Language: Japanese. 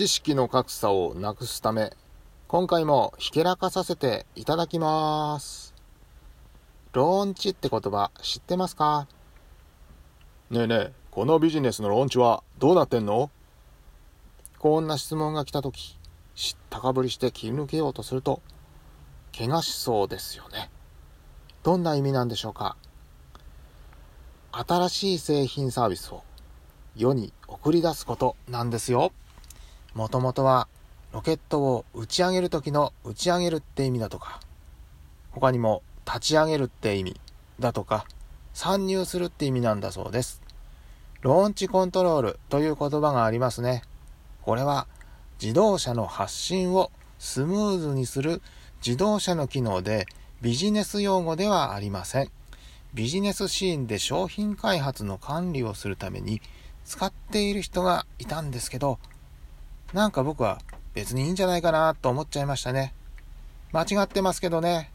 知識の格差をなくすため、今回もひけらかさせていただきます。ローンチって言葉知ってますか？ねえねえ、このビジネスのローンチはどうなってんの？こんな質問が来た時、知ったかぶりして切り抜けようとすると、怪我しそうですよね。どんな意味なんでしょうか？新しい製品サービスを世に送り出すことなんですよ。もともとはロケットを打ち上げる時の打ち上げるって意味だとか、他にも立ち上げるって意味だとか、参入するって意味なんだそうです。ローンチコントロールという言葉がありますね。これは自動車の発信をスムーズにする自動車の機能でビジネス用語ではありません。ビジネスシーンで商品開発の管理をするために使っている人がいたんですけど、なんか僕は別にいいんじゃないかなと思っちゃいましたね。間違ってますけどね。